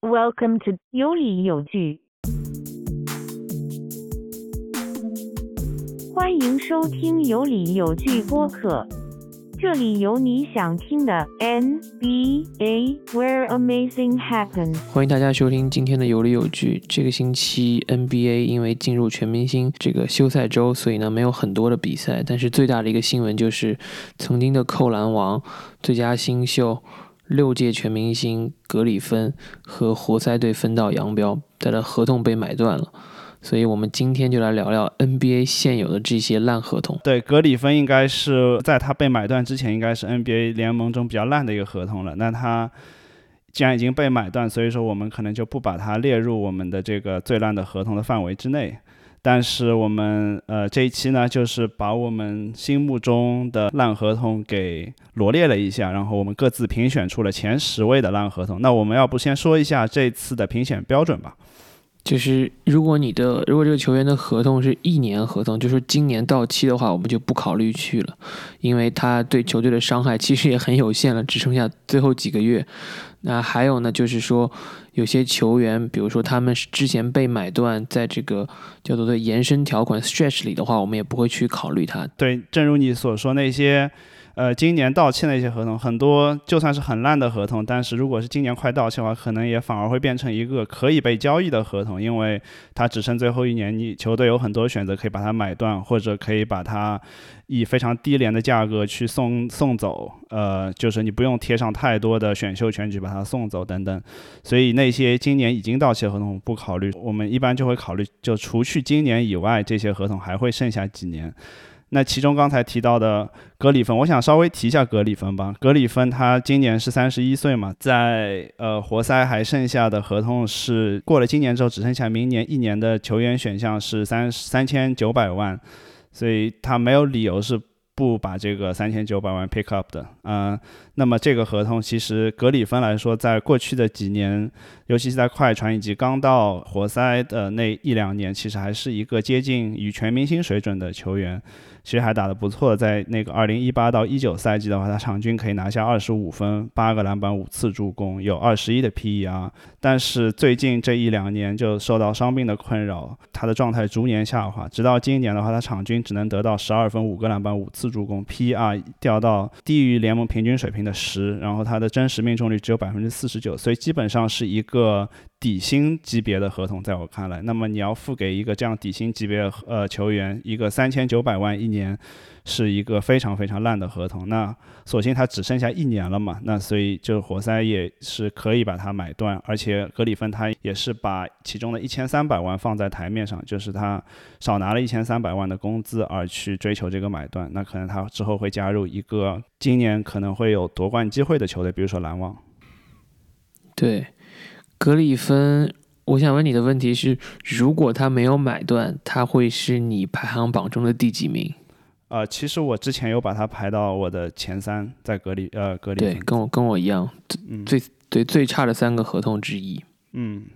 Welcome to 有理有据，欢迎收听有理有据播客，这里有你想听的 NBA where amazing happens。欢迎大家收听今天的有理有据。这个星期 NBA 因为进入全明星这个休赛周，所以呢没有很多的比赛。但是最大的一个新闻就是，曾经的扣篮王、最佳新秀、六届全明星格里芬和活塞队分道扬镳，他的合同被买断了。所以我们今天就来聊聊 NBA 现有的这些烂合同。对，格里芬应该是在他被买断之前，应该是 NBA 联盟中比较烂的一个合同了。那他既然已经被买断，所以说我们可能就不把它列入我们的这个最烂的合同的范围之内。但是我们呃这一期呢，就是把我们心目中的烂合同给罗列了一下，然后我们各自评选出了前十位的烂合同。那我们要不先说一下这次的评选标准吧？就是如果你的如果这个球员的合同是一年合同，就是今年到期的话，我们就不考虑去了，因为他对球队的伤害其实也很有限了，只剩下最后几个月。那还有呢，就是说有些球员，比如说他们是之前被买断，在这个叫做的延伸条款 stretch 里的话，我们也不会去考虑他。对，正如你所说，那些呃今年到期的一些合同，很多就算是很烂的合同，但是如果是今年快到期的话，可能也反而会变成一个可以被交易的合同，因为它只剩最后一年，你球队有很多选择，可以把它买断，或者可以把它以非常低廉的价格去送送走，呃，就是你不用贴上太多的选秀权去把它送走等等。所以那些今年已经到期的合同不考虑，我们一般就会考虑，就除去今年以外，这些合同还会剩下几年。那其中刚才提到的格里芬，我想稍微提一下格里芬吧。格里芬他今年是三十一岁嘛，在呃活塞还剩下的合同是过了今年之后只剩下明年一年的球员选项是三三千九百万，所以他没有理由是不把这个三千九百万 pick up 的。嗯、那么这个合同其实格里芬来说，在过去的几年，尤其是在快船以及刚到活塞的那一两年，其实还是一个接近于全明星水准的球员。其实还打得不错，在那个二零一八到一九赛季的话，他场均可以拿下二十五分、八个篮板、五次助攻，有二十一的 PER。但是最近这一两年就受到伤病的困扰，他的状态逐年下滑，直到今年的话，他场均只能得到十二分、五个篮板、五次助攻，PER 掉到低于联盟平均水平的十，然后他的真实命中率只有百分之四十九，所以基本上是一个底薪级别的合同，在我看来，那么你要付给一个这样底薪级别呃球员一个三千九百万一年。是一个非常非常烂的合同，那索性他只剩下一年了嘛，那所以就活塞也是可以把它买断，而且格里芬他也是把其中的一千三百万放在台面上，就是他少拿了一千三百万的工资而去追求这个买断，那可能他之后会加入一个今年可能会有夺冠机会的球队，比如说篮网。对，格里芬，我想问你的问题是：如果他没有买断，他会是你排行榜中的第几名？呃，其实我之前有把他排到我的前三，在格里呃格里对，芬，跟我跟我一样，嗯最对最差的三个合同之一。嗯，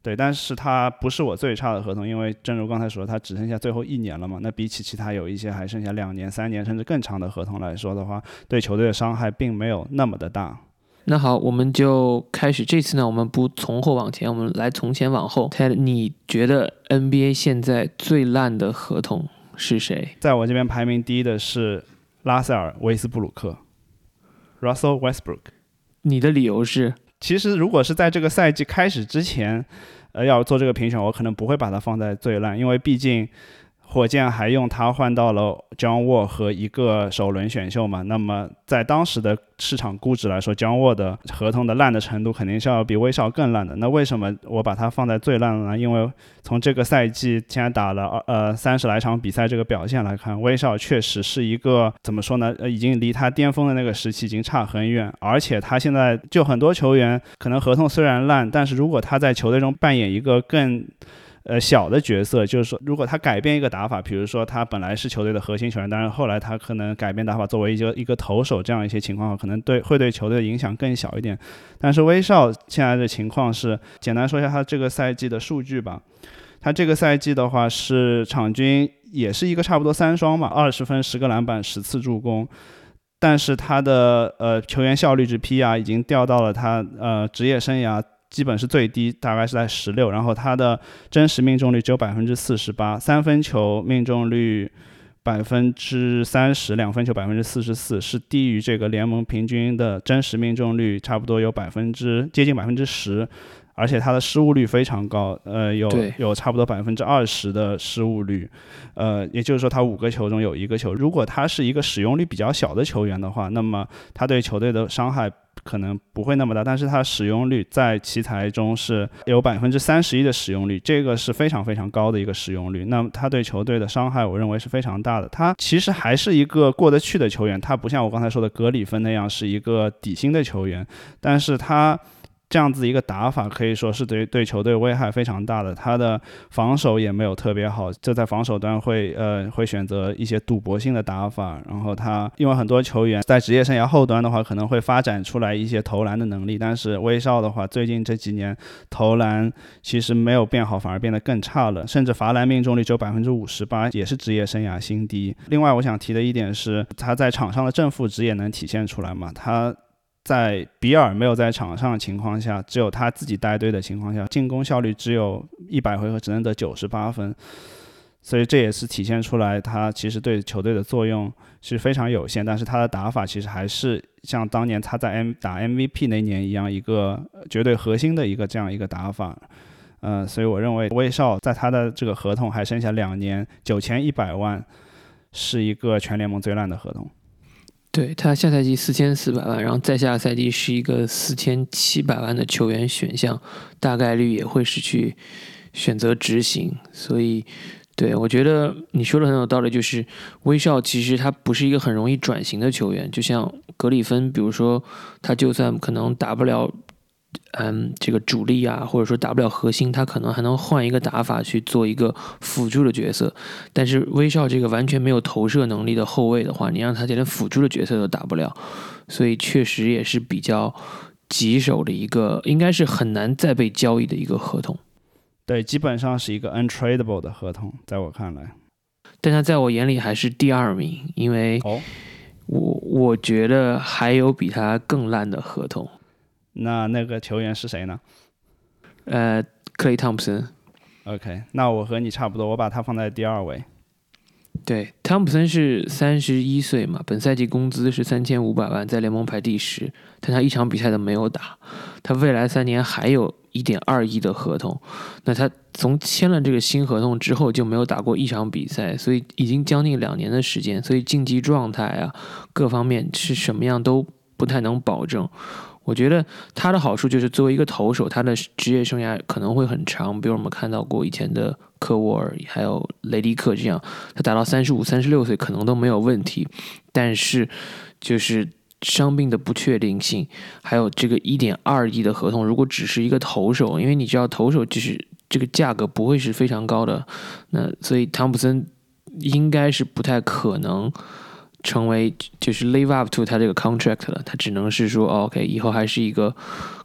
对，但是他不是我最差的合同，因为正如刚才说，他只剩下最后一年了嘛。那比起其他有一些还剩下两年、三年甚至更长的合同来说的话，对球队的伤害并没有那么的大。那好，我们就开始。这次呢，我们不从后往前，我们来从前往后。Ted，你觉得 NBA 现在最烂的合同是谁？在我这边排名第一的是拉塞尔·威斯布鲁克 （Russell Westbrook）。你的理由是？其实，如果是在这个赛季开始之前，呃，要做这个评选，我可能不会把它放在最烂，因为毕竟火箭还用他换到了 John Wall 和一个首轮选秀嘛。那么在当时的市场估值来说，John Wall 的合同的烂的程度肯定是要比威少更烂的。那为什么我把它放在最烂了呢？因为从这个赛季现在打了呃三十来场比赛这个表现来看，威少确实是一个怎么说呢？呃，已经离他巅峰的那个时期已经差很远，而且他现在就很多球员可能合同虽然烂，但是如果他在球队中扮演一个更呃小的角色，就是说，如果他改变一个打法，比如说他本来是球队的核心球员，但是后来他可能改变打法，作为一个一个投手这样一些情况，可能对会对球队的影响更小一点。但是威少现在的情况是，简单说一下他这个赛季的数据吧。他这个赛季的话是场均也是一个差不多三双嘛，二十分、十个篮板、十次助攻。但是他的呃球员效率值 PR 已经掉到了他呃职业生涯基本是最低，大概是在十六，然后他的真实命中率只有百分之四十八，三分球命中率百分之三十，两分球百分之四十四，是低于这个联盟平均的真实命中率，差不多有百分之接近百分之十，而且他的失误率非常高，呃，有有差不多百分之二十的失误率，呃，也就是说他五个球中有一个球，如果他是一个使用率比较小的球员的话，那么他对球队的伤害可能不会那么大，但是它使用率在奇才中是有百分之三十一的使用率，这个是非常非常高的一个使用率。那么他对球队的伤害，我认为是非常大的。他其实还是一个过得去的球员，他不像我刚才说的格里芬那样是一个底薪的球员，但是他。这样子一个打法可以说是对对球队危害非常大的，他的防守也没有特别好，就在防守端会呃会选择一些赌博性的打法，然后他因为很多球员在职业生涯后端的话可能会发展出来一些投篮的能力，但是威少的话最近这几年投篮其实没有变好，反而变得更差了，甚至罚篮命中率只有百分之五十八，也是职业生涯新低。另外我想提的一点是他在场上的正负值也能体现出来嘛，他。在比尔没有在场上的情况下，只有他自己带队的情况下，进攻效率只有一百回合只能得九十八分，所以这也是体现出来他其实对球队的作用是非常有限。但是他的打法其实还是像当年他在 M 打 MVP 那年一样，一个绝对核心的一个这样一个打法。嗯，所以我认为威少在他的这个合同还剩下两年九千一百万，是一个全联盟最烂的合同。对他下赛季四千四百万，然后再下赛季是一个四千七百万的球员选项，大概率也会是去选择执行。所以，对我觉得你说的很有道理，就是威少其实他不是一个很容易转型的球员，就像格里芬，比如说他就算可能打不了。嗯，这个主力啊，或者说打不了核心，他可能还能换一个打法去做一个辅助的角色。但是威少这个完全没有投射能力的后卫的话，你让他连辅助的角色都打不了，所以确实也是比较棘手的一个，应该是很难再被交易的一个合同。对，基本上是一个 untradeable 的合同，在我看来。但他在我眼里还是第二名，因为我我觉得还有比他更烂的合同。那那个球员是谁呢？呃，克雷汤普森。OK，那我和你差不多，我把他放在第二位。对，汤普森是三十一岁嘛，本赛季工资是三千五百万，在联盟排第十，但他一场比赛都没有打。他未来三年还有一点二亿的合同，那他从签了这个新合同之后就没有打过一场比赛，所以已经将近两年的时间，所以竞技状态啊，各方面是什么样都不太能保证。我觉得他的好处就是作为一个投手，他的职业生涯可能会很长。比如我们看到过以前的科沃尔，还有雷迪克这样，他打到三十五、三十六岁可能都没有问题。但是就是伤病的不确定性，还有这个一点二亿的合同，如果只是一个投手，因为你知道投手就是这个价格不会是非常高的，那所以汤普森应该是不太可能。成为就是 live up to 他这个 contract 了，他只能是说 OK，以后还是一个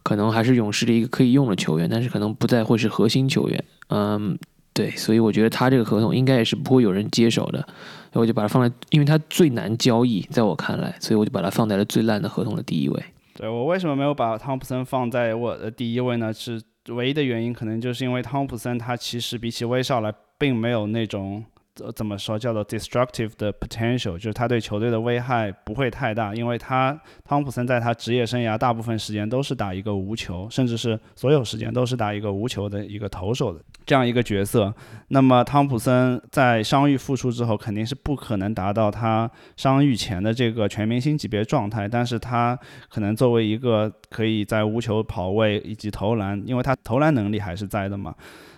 可能还是勇士的一个可以用的球员，但是可能不再会是核心球员。嗯，对，所以我觉得他这个合同应该也是不会有人接手的，我就把它放在，因为他最难交易，在我看来，所以我就把它放在了最烂的合同的第一位。对我为什么没有把汤普森放在我的第一位呢？是唯一的原因，可能就是因为汤普森他其实比起威少来，并没有那种。怎怎么说叫做 destructive 的 potential，就是他对球队的危害不会太大，因为他汤普森在他职业生涯大部分时间都是打一个无球，甚至是所有时间都是打一个无球的一个投手的这样一个角色。那么汤普森在伤愈复出之后，肯定是不可能达到他伤愈前的这个全明星级别状态，但是他可能作为一个可以在无球跑位以及投篮，因为他投篮能力还是在的嘛，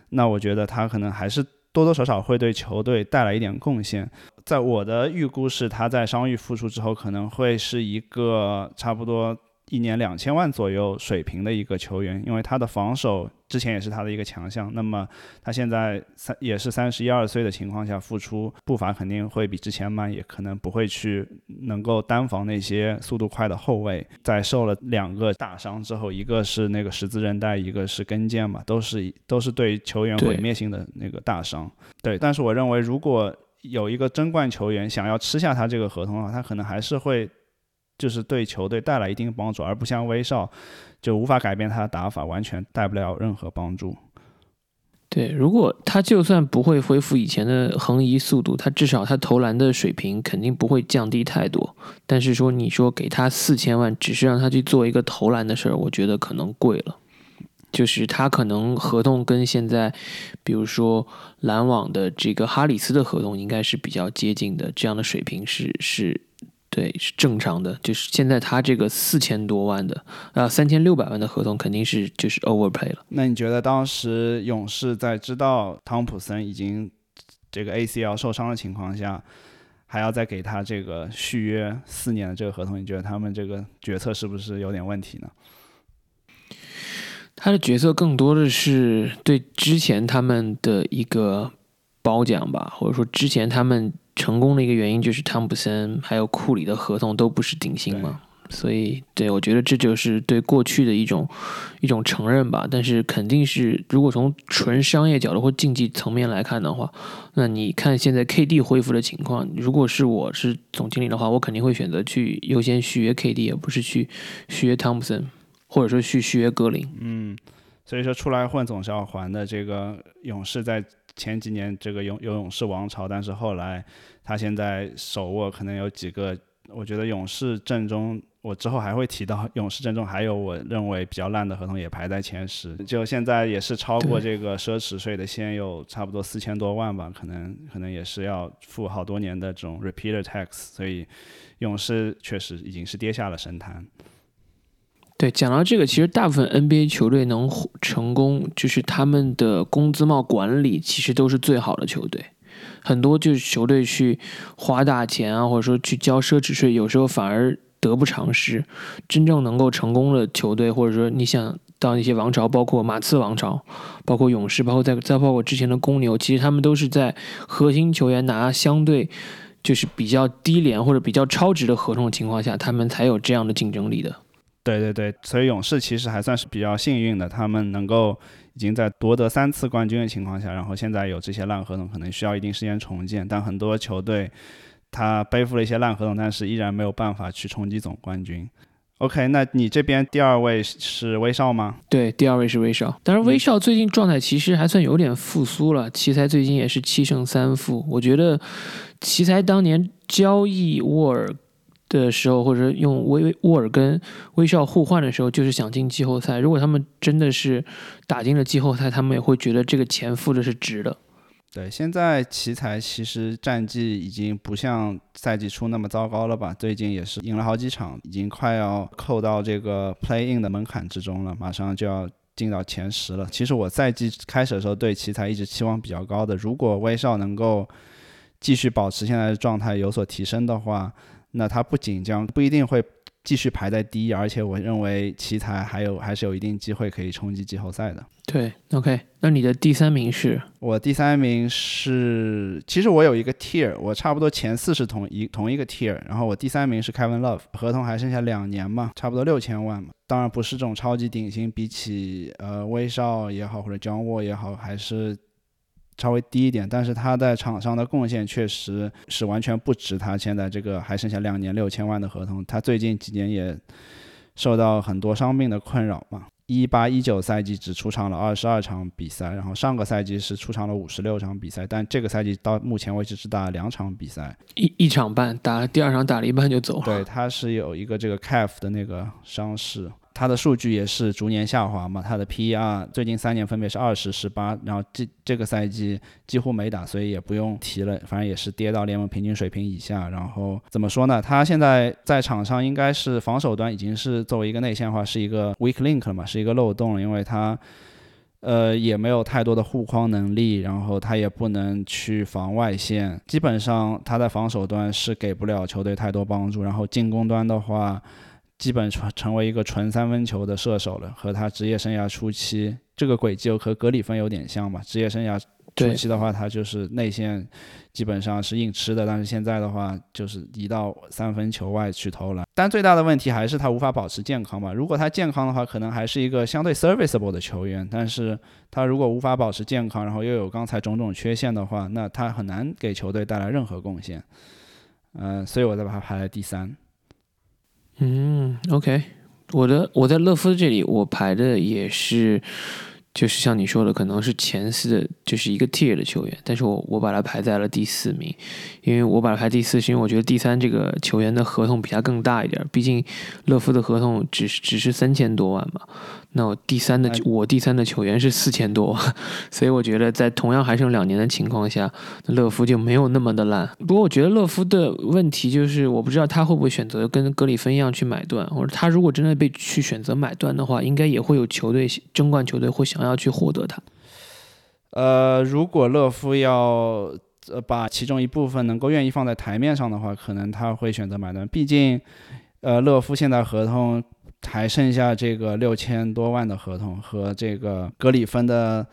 那我觉得他可能还是。多多少少会对球队带来一点贡献，在我的预估是，他在伤愈复出之后，可能会是一个差不多。一年两千万左右水平的一个球员，因为他的防守之前也是他的一个强项。那么他现在三也是三十一二岁的情况下复出，步伐肯定会比之前慢，也可能不会去能够单防那些速度快的后卫。在受了两个大伤之后，一个是那个十字韧带，一个是跟腱嘛，都是都是对球员毁灭性的那个大伤。对，但是我认为如果有一个争冠球员想要吃下他这个合同的话，他可能还是会。就是对球队带来一定帮助，而不像威少就无法改变他的打法，完全带不了任何帮助。对，如果他就算不会恢复以前的横移速度，他至少他投篮的水平肯定不会降低太多。但是说你说给他四千万，只是让他去做一个投篮的事儿，我觉得可能贵了。就是他可能合同跟现在，比如说篮网的这个哈里斯的合同应该是比较接近的，这样的水平是是。对，是正常的。就是现在他这个四千多万的，啊，三千六百万的合同肯定是就是 overpay 了。那你觉得当时勇士在知道汤普森已经这个 ACL 受伤的情况下，还要再给他这个续约四年的这个合同，你觉得他们这个决策是不是有点问题呢？他的决策更多的是对之前他们的一个褒奖吧，或者说之前他们。成功的一个原因就是汤普森还有库里的合同都不是顶薪嘛，所以对我觉得这就是对过去的一种一种承认吧。但是肯定是，如果从纯商业角度或竞技层面来看的话，那你看现在 KD 恢复的情况，如果是我是总经理的话，我肯定会选择去优先续约 KD，而不是去续约汤普森，或者说去续约格林。嗯，所以说出来混总是要还的。这个勇士在。前几年这个勇有勇士王朝，但是后来他现在手握可能有几个，我觉得勇士阵中，我之后还会提到勇士阵中还有我认为比较烂的合同也排在前十，就现在也是超过这个奢侈税的先有差不多四千多万吧，可能可能也是要付好多年的这种 repeater tax，所以勇士确实已经是跌下了神坛。对，讲到这个，其实大部分 NBA 球队能成功，就是他们的工资帽管理其实都是最好的球队。很多就是球队去花大钱啊，或者说去交奢侈税，有时候反而得不偿失。真正能够成功的球队，或者说你想到那些王朝，包括马刺王朝，包括勇士，包括再再包括之前的公牛，其实他们都是在核心球员拿相对就是比较低廉或者比较超值的合同的情况下，他们才有这样的竞争力的。对对对，所以勇士其实还算是比较幸运的，他们能够已经在夺得三次冠军的情况下，然后现在有这些烂合同，可能需要一定时间重建。但很多球队他背负了一些烂合同，但是依然没有办法去冲击总冠军。OK，那你这边第二位是威少吗？对，第二位是威少。但是威少最近状态其实还算有点复苏了，奇才最近也是七胜三负。我觉得奇才当年交易沃尔。的时候，或者用威沃尔跟威少互换的时候，就是想进季后赛。如果他们真的是打进了季后赛，他们也会觉得这个钱付的是值的。对，现在奇才其实战绩已经不像赛季初那么糟糕了吧？最近也是赢了好几场，已经快要扣到这个 play in 的门槛之中了，马上就要进到前十了。其实我赛季开始的时候对奇才一直期望比较高的，如果威少能够继续保持现在的状态有所提升的话。那他不仅将不一定会继续排在第一，而且我认为奇才还有还是有一定机会可以冲击季后赛的。对，OK，那你的第三名是？我第三名是，其实我有一个 tier，我差不多前四是同一同一个 tier，然后我第三名是 Kevin Love，合同还剩下两年嘛，差不多六千万嘛，当然不是这种超级顶薪，比起呃威少也好或者 John Wall 也好，还是。稍微低一点，但是他在场上的贡献确实是完全不值他现在这个还剩下两年六千万的合同。他最近几年也受到很多伤病的困扰嘛，一八一九赛季只出场了二十二场比赛，然后上个赛季是出场了五十六场比赛，但这个赛季到目前为止只打了两场比赛，一一场半，打了第二场打了一半就走了。对，他是有一个这个 calf 的那个伤势。它的数据也是逐年下滑嘛，它的 PER 最近三年分别是二十、十八，然后这这个赛季几乎没打，所以也不用提了，反正也是跌到联盟平均水平以下。然后怎么说呢？他现在在场上应该是防守端已经是作为一个内线的话是一个 weak link 了嘛，是一个漏洞了，因为他呃也没有太多的护框能力，然后他也不能去防外线，基本上他在防守端是给不了球队太多帮助。然后进攻端的话。基本成成为一个纯三分球的射手了，和他职业生涯初期这个轨迹和格里芬有点像吧。职业生涯初期的话，他就是内线基本上是硬吃的，但是现在的话就是移到三分球外去投篮。但最大的问题还是他无法保持健康吧。如果他健康的话，可能还是一个相对 serviceable 的球员。但是他如果无法保持健康，然后又有刚才种种缺陷的话，那他很难给球队带来任何贡献。嗯，所以我再把他排在第三。嗯，OK，我的我在乐福这里我排的也是。就是像你说的，可能是前四的，就是一个 tier 的球员，但是我我把他排在了第四名，因为我把他排第四，是因为我觉得第三这个球员的合同比他更大一点，毕竟乐福的合同只只是三千多万嘛。那我第三的我第三的球员是四千多，所以我觉得在同样还剩两年的情况下，乐夫就没有那么的烂。不过我觉得乐夫的问题就是，我不知道他会不会选择跟格里芬一样去买断，或者他如果真的被去选择买断的话，应该也会有球队争冠球队会想要去获得他。呃，如果乐夫要呃把其中一部分能够愿意放在台面上的话，可能他会选择买断。毕竟，呃，乐夫现在合同。还剩下这个六千多万的合同和这个格里芬的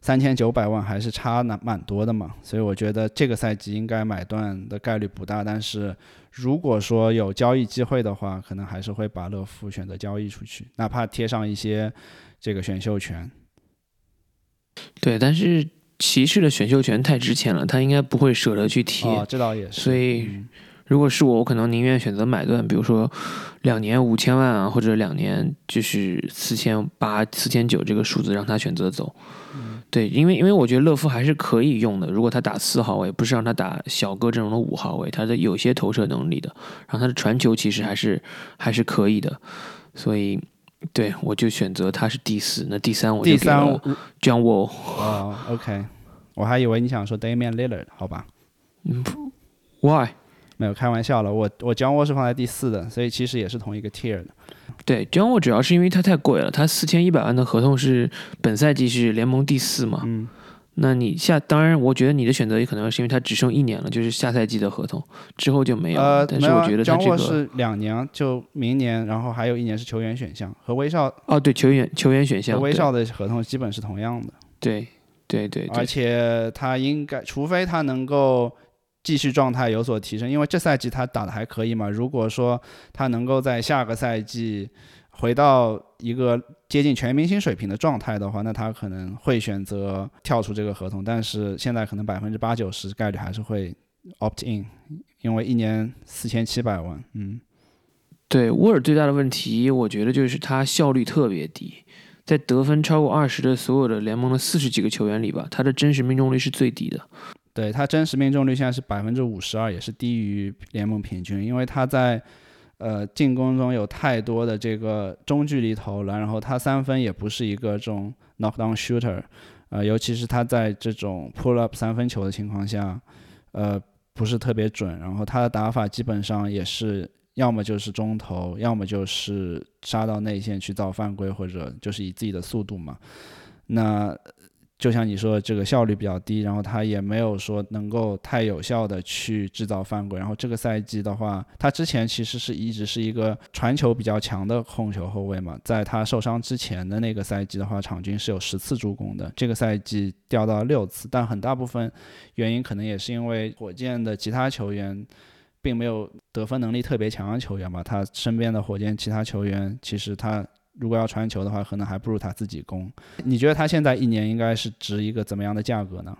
三千九百万还是差蛮蛮多的嘛，所以我觉得这个赛季应该买断的概率不大。但是如果说有交易机会的话，可能还是会把乐福选择交易出去，哪怕贴上一些这个选秀权。对，但是骑士的选秀权太值钱了，他应该不会舍得去贴。哦，这倒也是。所以。如果是我，我可能宁愿选择买断，比如说两年五千万啊，或者两年就是四千八、四千九这个数字让他选择走。对，因为因为我觉得乐福还是可以用的。如果他打四号位，不是让他打小个阵容的五号位，他的有些投射能力的，然后他的传球其实还是还是可以的。所以，对我就选择他是第四。那第三我就给了 John Wall。哦，OK，我还以为你想说 Damian Lillard，好吧？嗯，Why？没有开玩笑了，我我 John Wall 是放在第四的，所以其实也是同一个 tier 的。对，John Wall 主要是因为他太贵了，他四千一百万的合同是本赛季是联盟第四嘛。嗯。那你下，当然，我觉得你的选择也可能是因为他只剩一年了，就是下赛季的合同之后就没有。呃，但是我觉得他这个是两年，就明年，然后还有一年是球员选项和威少。哦，对，球员球员选项。和威少的合同基本是同样的。对对对。而且他应该，除非他能够。继续状态有所提升，因为这赛季他打的还可以嘛。如果说他能够在下个赛季回到一个接近全明星水平的状态的话，那他可能会选择跳出这个合同。但是现在可能百分之八九十概率还是会 opt in，因为一年四千七百万。嗯，对，沃尔最大的问题，我觉得就是他效率特别低，在得分超过二十的所有的联盟的四十几个球员里吧，他的真实命中率是最低的。对他真实命中率现在是百分之五十二，也是低于联盟平均。因为他在呃进攻中有太多的这个中距离投篮，然后他三分也不是一个这种 knockdown shooter，呃，尤其是他在这种 pull up 三分球的情况下，呃，不是特别准。然后他的打法基本上也是要么就是中投，要么就是杀到内线去造犯规，或者就是以自己的速度嘛。那就像你说，这个效率比较低，然后他也没有说能够太有效的去制造犯规。然后这个赛季的话，他之前其实是一直是一个传球比较强的控球后卫嘛。在他受伤之前的那个赛季的话，场均是有十次助攻的。这个赛季掉到六次，但很大部分原因可能也是因为火箭的其他球员并没有得分能力特别强的球员吧。他身边的火箭其他球员其实他。如果要传球的话，可能还不如他自己攻。你觉得他现在一年应该是值一个怎么样的价格呢？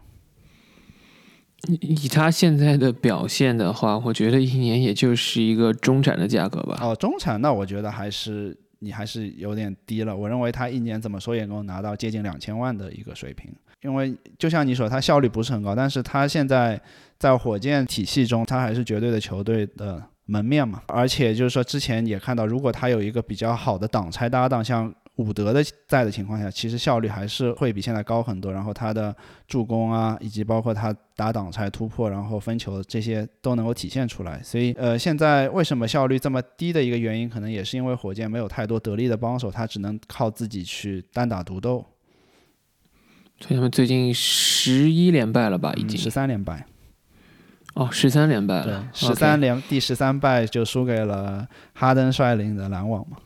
以他现在的表现的话，我觉得一年也就是一个中产的价格吧。哦，中产，那我觉得还是你还是有点低了。我认为他一年怎么说也能够拿到接近两千万的一个水平。因为就像你说，他效率不是很高，但是他现在在火箭体系中，他还是绝对的球队的。门面嘛，而且就是说，之前也看到，如果他有一个比较好的挡拆搭档，像伍德的在的情况下，其实效率还是会比现在高很多。然后他的助攻啊，以及包括他打挡拆突破，然后分球这些都能够体现出来。所以，呃，现在为什么效率这么低的一个原因，可能也是因为火箭没有太多得力的帮手，他只能靠自己去单打独斗。所以他们最近十一连败了吧？已经十三连败。哦，十三连败了，十三连第十三败就输给了哈登率领的篮网嘛，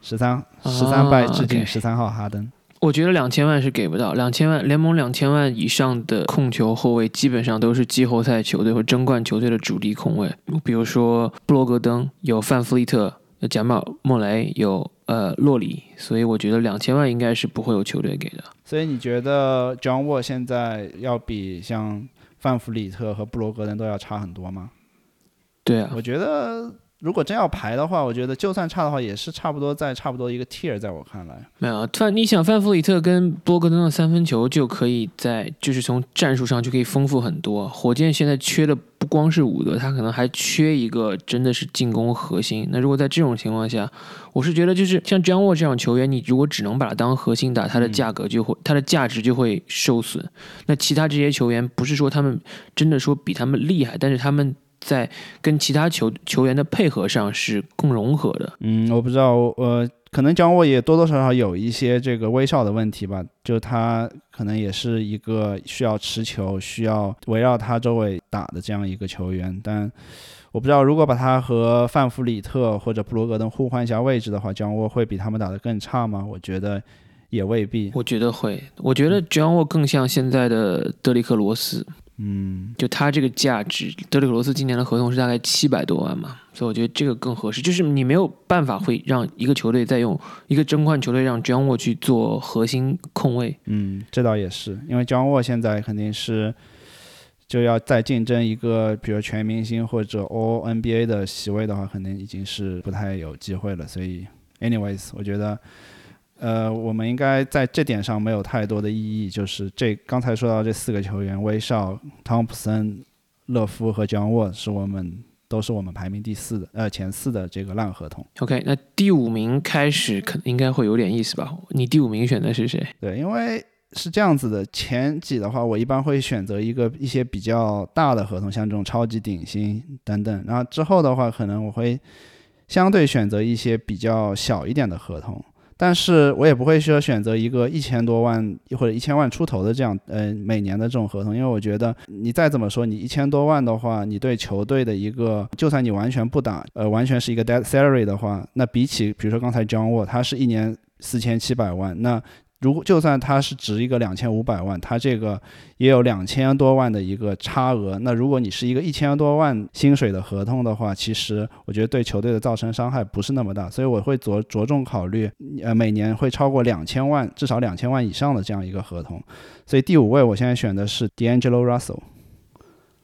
十三十三败致敬十三号哈登。我觉得两千万是给不到，两千万联盟两千万以上的控球后卫基本上都是季后赛球队和争冠球队的主力控卫，比如说布罗格登有范弗利特，有贾马莫雷，有呃洛里，所以我觉得两千万应该是不会有球队给的。所以你觉得 John Wall 现在要比像？范弗里特和布罗格登都要差很多吗？对啊，我觉得如果真要排的话，我觉得就算差的话，也是差不多在差不多一个 tier，在我看来。没有范，你想范弗里特跟波格登的三分球就可以在，就是从战术上就可以丰富很多。火箭现在缺的不光是伍德，他可能还缺一个真的是进攻核心。那如果在这种情况下，我是觉得就是像詹沃这样球员，你如果只能把他当核心打，他的价格就会，他的价值就会受损。那其他这些球员不是说他们真的说比他们厉害，但是他们。在跟其他球球员的配合上是更融合的。嗯，我不知道，呃，可能姜沃也多多少少有一些这个微笑的问题吧。就他可能也是一个需要持球、需要围绕他周围打的这样一个球员。但我不知道，如果把他和范弗里特或者布罗格登互换一下位置的话，姜沃会比他们打得更差吗？我觉得也未必。我觉得会。我觉得姜沃更像现在的德里克罗斯。嗯，就他这个价值，德里克罗斯今年的合同是大概七百多万嘛，所以我觉得这个更合适。就是你没有办法会让一个球队再用一个争冠球队让 John Wall 去做核心控卫。嗯，这倒也是，因为 John Wall 现在肯定是就要再竞争一个，比如全明星或者 All NBA 的席位的话，可能已经是不太有机会了。所以，anyways，我觉得。呃，我们应该在这点上没有太多的异议，就是这刚才说到这四个球员，威少、汤普森、勒夫和姜沃，是我们都是我们排名第四的，呃，前四的这个烂合同。OK，那第五名开始可应该会有点意思吧？你第五名选的是谁？对，因为是这样子的，前几的话，我一般会选择一个一些比较大的合同，像这种超级顶薪等等，然后之后的话，可能我会相对选择一些比较小一点的合同。但是我也不会说选择一个一千多万或者一千万出头的这样，嗯，每年的这种合同，因为我觉得你再怎么说，你一千多万的话，你对球队的一个，就算你完全不打，呃，完全是一个 dead salary 的话，那比起比如说刚才 John Wall，他是一年四千七百万，那。如果就算他是值一个两千五百万，他这个也有两千多万的一个差额。那如果你是一个一千多万薪水的合同的话，其实我觉得对球队的造成伤害不是那么大。所以我会着着重考虑，呃，每年会超过两千万，至少两千万以上的这样一个合同。所以第五位我现在选的是 D'Angelo Russell。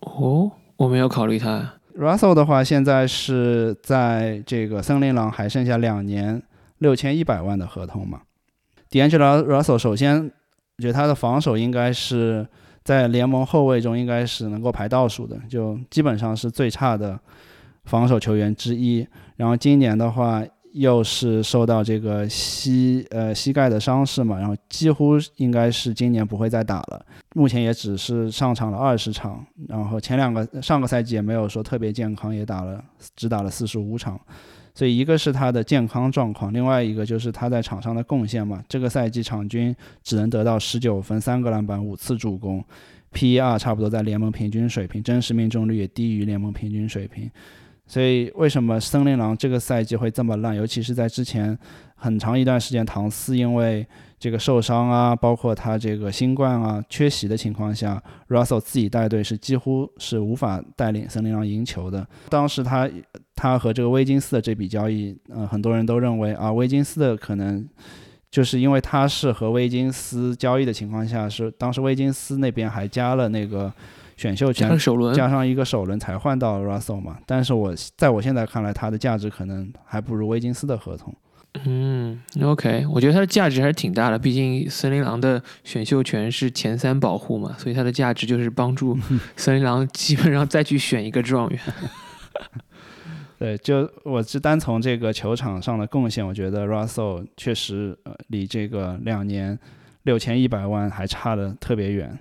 哦，我没有考虑他。Russell 的话，现在是在这个森林狼还剩下两年六千一百万的合同嘛？D'Angelo Russell 首先，我觉得他的防守应该是在联盟后卫中应该是能够排倒数的，就基本上是最差的防守球员之一。然后今年的话，又是受到这个膝呃膝盖的伤势嘛，然后几乎应该是今年不会再打了。目前也只是上场了二十场，然后前两个上个赛季也没有说特别健康，也打了只打了四十五场。所以一个是他的健康状况，另外一个就是他在场上的贡献嘛。这个赛季场均只能得到十九分、三个篮板、五次助攻，PER 差不多在联盟平均水平，真实命中率也低于联盟平均水平。所以为什么森林狼这个赛季会这么烂？尤其是在之前很长一段时间，唐斯因为这个受伤啊，包括他这个新冠啊缺席的情况下，Russell 自己带队是几乎是无法带领森林狼赢球的。当时他。他和这个威金斯的这笔交易，嗯，很多人都认为啊，威金斯的可能就是因为他是和威金斯交易的情况下，是当时威金斯那边还加了那个选秀权，加上一个首轮才换到 Russell 嘛。但是我在我现在看来，他的价值可能还不如威金斯的合同。嗯，OK，我觉得它的价值还是挺大的，毕竟森林狼的选秀权是前三保护嘛，所以它的价值就是帮助森林狼基本上再去选一个状元。对，就我是单从这个球场上的贡献，我觉得 Russell 确实呃离这个两年六千一百万还差的特别远。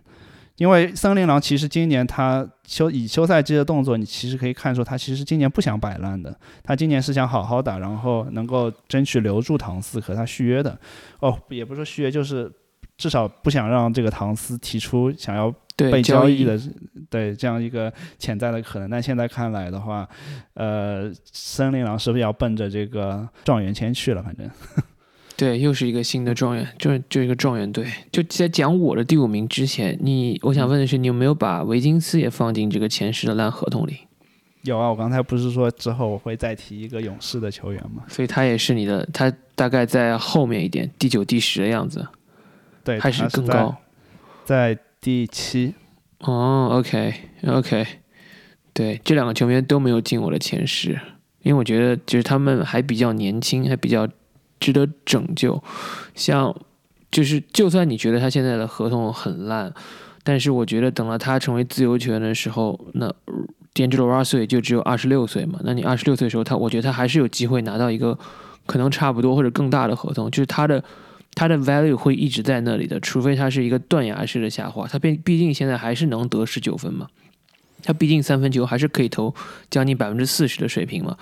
因为森林狼其实今年他休以休赛季的动作，你其实可以看出他其实今年不想摆烂的，他今年是想好好打，然后能够争取留住唐斯和他续约的。哦，也不是说续约，就是至少不想让这个唐斯提出想要。被交易的，对这样一个潜在的可能，但现在看来的话，呃，森林狼是不是要奔着这个状元签去了？反正，对，又是一个新的状元，就就一个状元队。就在讲我的第五名之前，你我想问的是，你有没有把维金斯也放进这个前十的烂合同里？有啊，我刚才不是说之后我会再提一个勇士的球员吗？所以他也是你的，他大概在后面一点，第九、第十的样子，对，还是更高，在。第七，哦，OK，OK，对，这两个球员都没有进我的前十。因为我觉得就是他们还比较年轻，还比较值得拯救。像就是就算你觉得他现在的合同很烂，但是我觉得等到他成为自由球员的时候，那 D'Angelo Russell 也就只有二十六岁嘛。那你二十六岁的时候，他我觉得他还是有机会拿到一个可能差不多或者更大的合同，就是他的他的 value 会一直在那里的，除非他是一个断崖式的下滑。他毕毕竟现在还是能得十九分嘛，他毕竟三分球还是可以投将近百分之四十的水平嘛。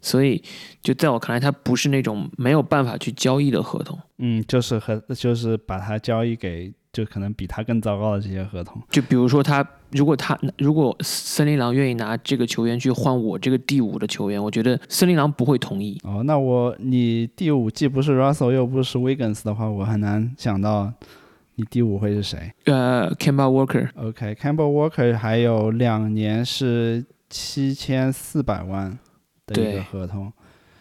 所以，就在我看来，它不是那种没有办法去交易的合同。嗯，就是和就是把它交易给就可能比他更糟糕的这些合同。就比如说他，如果他如果森林狼愿意拿这个球员去换我这个第五的球员，我觉得森林狼不会同意。哦，那我你第五既不是 Russell 又不是 Wiggins 的话，我很难想到你第五会是谁。呃，Campbell Walker。OK，Campbell Walker 还有两年是七千四百万的一对个合同。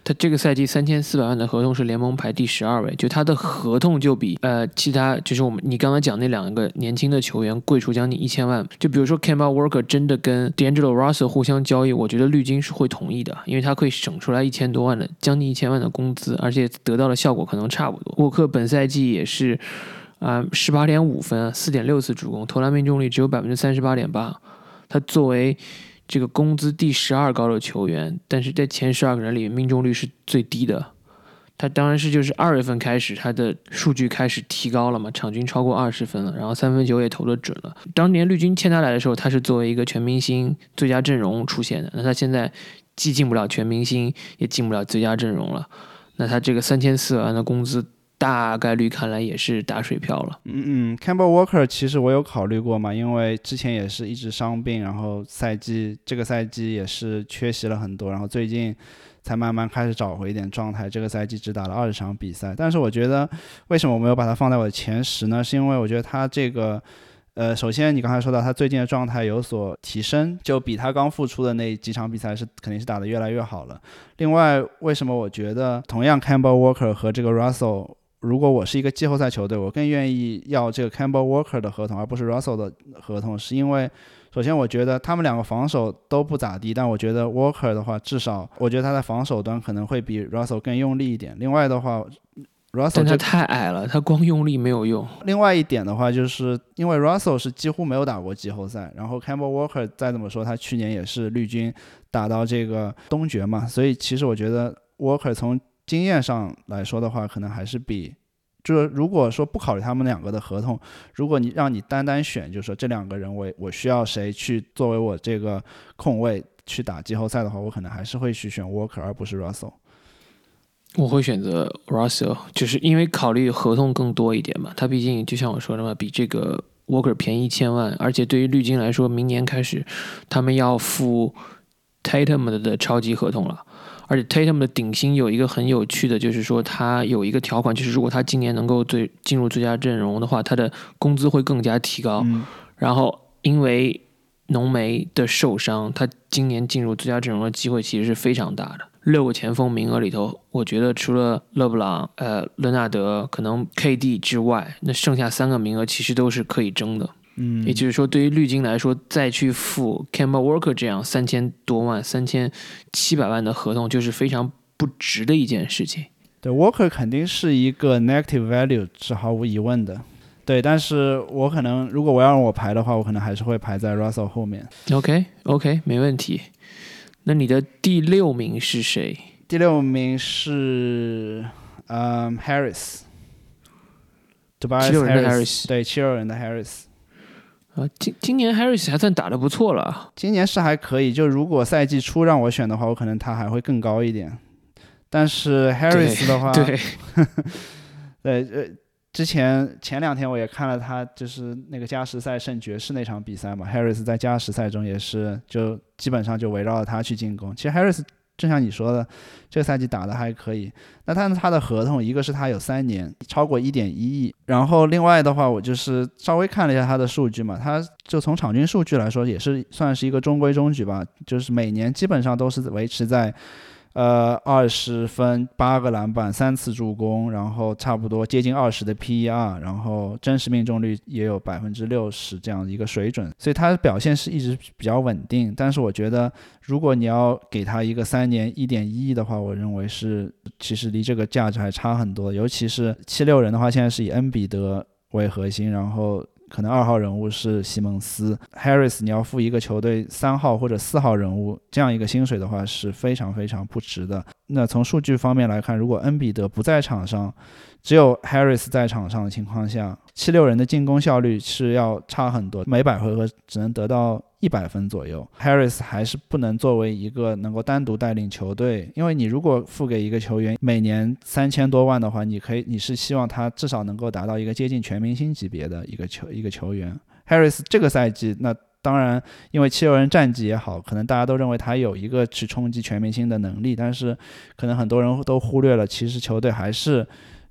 他这个赛季三千四百万的合同是联盟排第十二位，就他的合同就比呃其他就是我们你刚刚讲那两个年轻的球员贵出将近一千万。就比如说 Kemba Walker 真的跟 D'Angelo Russell 互相交易，我觉得绿军是会同意的，因为他可以省出来一千多万的将近一千万的工资，而且得到的效果可能差不多。沃克本赛季也是啊十八点五分，四点六次助攻，投篮命中率只有百分之三十八点八。他作为这个工资第十二高的球员，但是在前十二个人里命中率是最低的。他当然是就是二月份开始，他的数据开始提高了嘛，场均超过二十分了，然后三分球也投得准了。当年绿军签他来的时候，他是作为一个全明星最佳阵容出现的，那他现在既进不了全明星，也进不了最佳阵容了，那他这个三千四百万的工资大概率看来也是打水漂了。嗯嗯，Campbell Walker 其实我有考虑过嘛，因为之前也是一直伤病，然后赛季这个赛季也是缺席了很多，然后最近才慢慢开始找回一点状态。这个赛季只打了二十场比赛，但是我觉得为什么我没有把他放在我的前十呢？是因为我觉得他这个。呃，首先你刚才说到他最近的状态有所提升，就比他刚复出的那几场比赛是肯定是打得越来越好了。另外，为什么我觉得同样 Campbell Walker 和这个 Russell 如果我是一个季后赛球队，我更愿意要这个 Campbell Walker 的合同，而不是 Russell 的合同，是因为首先我觉得他们两个防守都不咋地，但我觉得 Walker 的话，至少我觉得他在防守端可能会比 Russell 更用力一点。另外的话，Russell 但他这太矮了，他光用力没有用。另外一点的话，就是因为 Russell 是几乎没有打过季后赛，然后 Campbell Walker 再怎么说，他去年也是绿军打到这个东决嘛，所以其实我觉得 Walker 从经验上来说的话，可能还是比，就是如果说不考虑他们两个的合同，如果你让你单单选，就是说这两个人我我需要谁去作为我这个控卫去打季后赛的话，我可能还是会去选 Walker 而不是 Russell。我会选择 Russell，就是因为考虑合同更多一点嘛。他毕竟就像我说的嘛，比这个 Walker 便宜一千万，而且对于绿军来说，明年开始他们要付 Tatum 的超级合同了。而且 Tatum 的顶薪有一个很有趣的，就是说他有一个条款，就是如果他今年能够最进入最佳阵容的话，他的工资会更加提高。嗯然后因为浓眉的受伤，他今年进入最佳阵容的机会其实是非常大的。六个前锋名额里头，我觉得除了勒布朗、呃伦纳德、可能 KD 之外，那剩下三个名额其实都是可以争的。嗯，也就是说，对于绿军来说，再去付 Kemba Walker 这样三千多万、三千七百万的合同，就是非常不值的一件事情。对，Walker 肯定是一个 negative value，是毫无疑问的。对，但是我可能如果我要让我排的话，我可能还是会排在 Russell 后面。OK OK，没问题。那你的第六名是谁？第六名是嗯 Harris，Tobias 七六人的 Harris 对，七六人的 Harris。啊，今今年 Harris 还算打得不错了啊。今年是还可以，就如果赛季初让我选的话，我可能他还会更高一点。但是 Harris 的话，对，对，呃，之前前两天我也看了他，就是那个加时赛胜爵士那场比赛嘛，Harris 在加时赛中也是就基本上就围绕着他去进攻。其实 Harris 就像你说的，这个赛季打的还可以。那他他的合同，一个是他有三年，超过一点一亿，然后另外的话，我就是稍微看了一下他的数据嘛，他就从场均数据来说，也是算是一个中规中矩吧，就是每年基本上都是维持在。呃，二十分，八个篮板，三次助攻，然后差不多接近二十的 PER，然后真实命中率也有百分之六十这样一个水准，所以他的表现是一直比较稳定。但是我觉得，如果你要给他一个三年一点一亿的话，我认为是其实离这个价值还差很多。尤其是七六人的话，现在是以恩比德为核心，然后。可能二号人物是西蒙斯，Harris，你要付一个球队三号或者四号人物这样一个薪水的话是非常非常不值的。那从数据方面来看，如果恩比德不在场上，只有 Harris 在场上的情况下，七六人的进攻效率是要差很多，每百回合只能得到一百分左右。Harris 还是不能作为一个能够单独带领球队，因为你如果付给一个球员每年三千多万的话，你可以你是希望他至少能够达到一个接近全明星级别的一个球一个球员。Harris 这个赛季，那当然因为七六人战绩也好，可能大家都认为他有一个去冲击全明星的能力，但是可能很多人都忽略了，其实球队还是。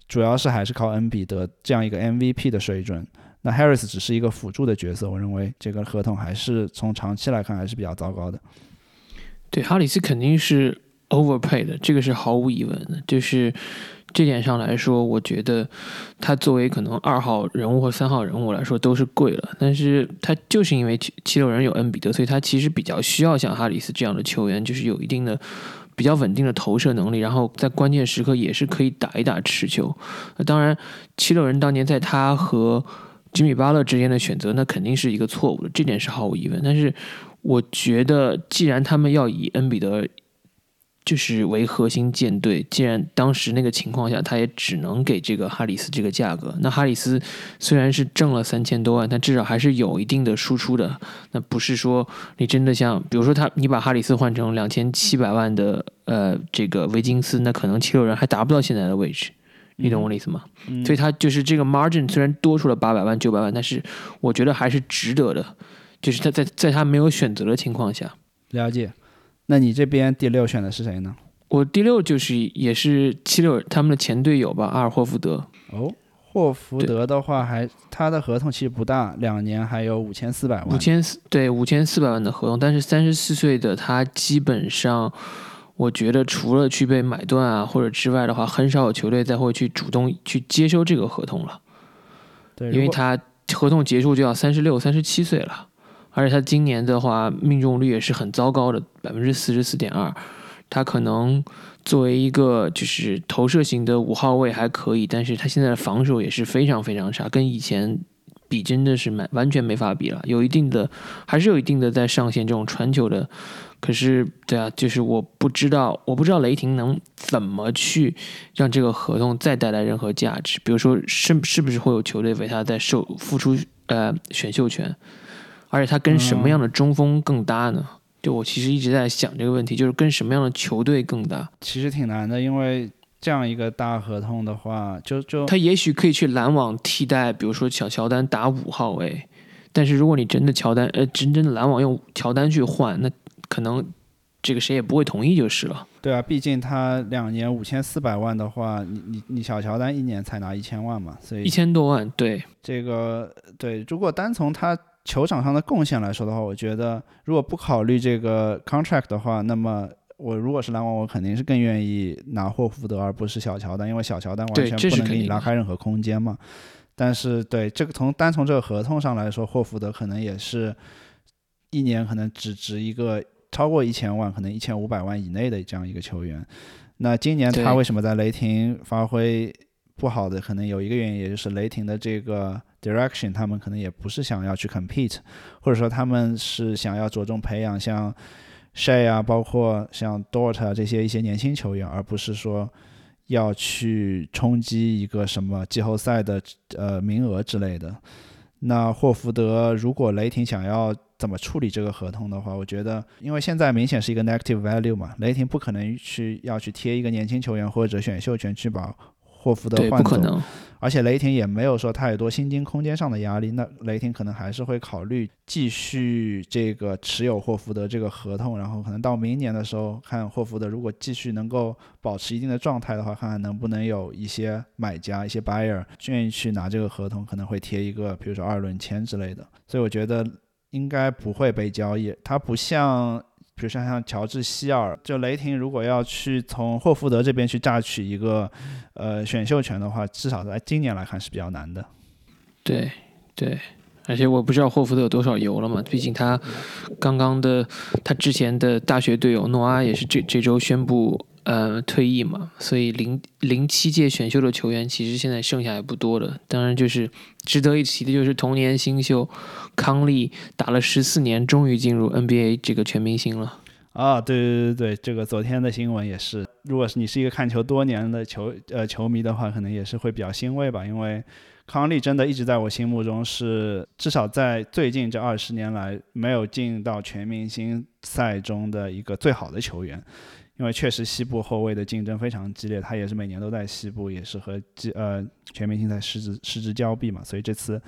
主要是还是靠恩比德这样一个 MVP 的水准，那 Harris 只是一个辅助的角色。我认为这个合同还是从长期来看还是比较糟糕的。对，哈里斯肯定是 overpay 的，这个是毫无疑问的。就是这点上来说，我觉得他作为可能二号人物或三号人物来说都是贵了。但是他就是因为七七六人有恩比德，所以他其实比较需要像哈里斯这样的球员，就是有一定的。比较稳定的投射能力，然后在关键时刻也是可以打一打持球。当然，七六人当年在他和吉米巴勒之间的选择，那肯定是一个错误的，这点是毫无疑问。但是，我觉得既然他们要以恩比德。就是为核心舰队，既然当时那个情况下，他也只能给这个哈里斯这个价格。那哈里斯虽然是挣了三千多万，但至少还是有一定的输出的。那不是说你真的像，比如说他，你把哈里斯换成两千七百万的呃这个维金斯，那可能七六人还达不到现在的位置。你懂我的意思吗？所以他就是这个 margin 虽然多出了八百万九百万，但是我觉得还是值得的。就是他在在他没有选择的情况下，了解。那你这边第六选的是谁呢？我第六就是也是七六他们的前队友吧，阿尔霍福德。哦，霍福德的话还他的合同其实不大，两年还有五千四百万。五千四对五千四百万的合同，但是三十四岁的他基本上，我觉得除了去被买断啊或者之外的话，很少有球队再会去主动去接收这个合同了。对，因为他合同结束就要三十六、三十七岁了。而且他今年的话，命中率也是很糟糕的，百分之四十四点二。他可能作为一个就是投射型的五号位还可以，但是他现在的防守也是非常非常差，跟以前比真的是完完全没法比了。有一定的，还是有一定的在上限这种传球的。可是，对啊，就是我不知道，我不知道雷霆能怎么去让这个合同再带来任何价值。比如说，是是不是会有球队为他在受付出呃选秀权？而且他跟什么样的中锋更搭呢？就我其实一直在想这个问题，就是跟什么样的球队更搭？其实挺难的，因为这样一个大合同的话，就就他也许可以去篮网替代，比如说小乔丹打五号位。但是如果你真的乔丹，呃，真正的篮网用乔丹去换，那可能这个谁也不会同意就是了。对啊，毕竟他两年五千四百万的话，你你你小乔丹一年才拿一千万嘛，所以一千多万，对这个对，如果单从他。球场上的贡献来说的话，我觉得如果不考虑这个 contract 的话，那么我如果是篮网，我肯定是更愿意拿霍福德而不是小乔丹，因为小乔丹完全不能给你拉开任何空间嘛。但是对这个从单从这个合同上来说，霍福德可能也是一年可能只值一个超过一千万，可能一千五百万以内的这样一个球员。那今年他为什么在雷霆发挥不好的？可能有一个原因，也就是雷霆的这个。Direction，他们可能也不是想要去 compete，或者说他们是想要着重培养像 Shay 啊，包括像 Dort 啊这些一些年轻球员，而不是说要去冲击一个什么季后赛的呃名额之类的。那霍福德如果雷霆想要怎么处理这个合同的话，我觉得，因为现在明显是一个 negative value 嘛，雷霆不可能去要去贴一个年轻球员或者选秀权去把霍福德换走。而且雷霆也没有说太多薪金空间上的压力，那雷霆可能还是会考虑继续这个持有霍福德这个合同，然后可能到明年的时候看霍福德如果继续能够保持一定的状态的话，看看能不能有一些买家、一些 buyer 愿意去拿这个合同，可能会贴一个比如说二轮签之类的。所以我觉得应该不会被交易，它不像比如像像乔治希尔，就雷霆如果要去从霍福德这边去榨取一个呃选秀权的话，至少在今年来看是比较难的。对对，而且我不知道霍福德有多少油了嘛，毕竟他刚刚的他之前的大学队友诺阿也是这这周宣布呃退役嘛，所以零零七届选秀的球员其实现在剩下也不多了。当然就是值得一提的就是同年新秀康利打了十四年，终于进入 NBA 这个全明星了。啊，对对对对，这个昨天的新闻也是，如果是你是一个看球多年的球呃球迷的话，可能也是会比较欣慰吧，因为康利真的一直在我心目中是至少在最近这二十年来没有进到全明星赛中的一个最好的球员，因为确实西部后卫的竞争非常激烈，他也是每年都在西部，也是和呃全明星赛失之失之交臂嘛，所以这次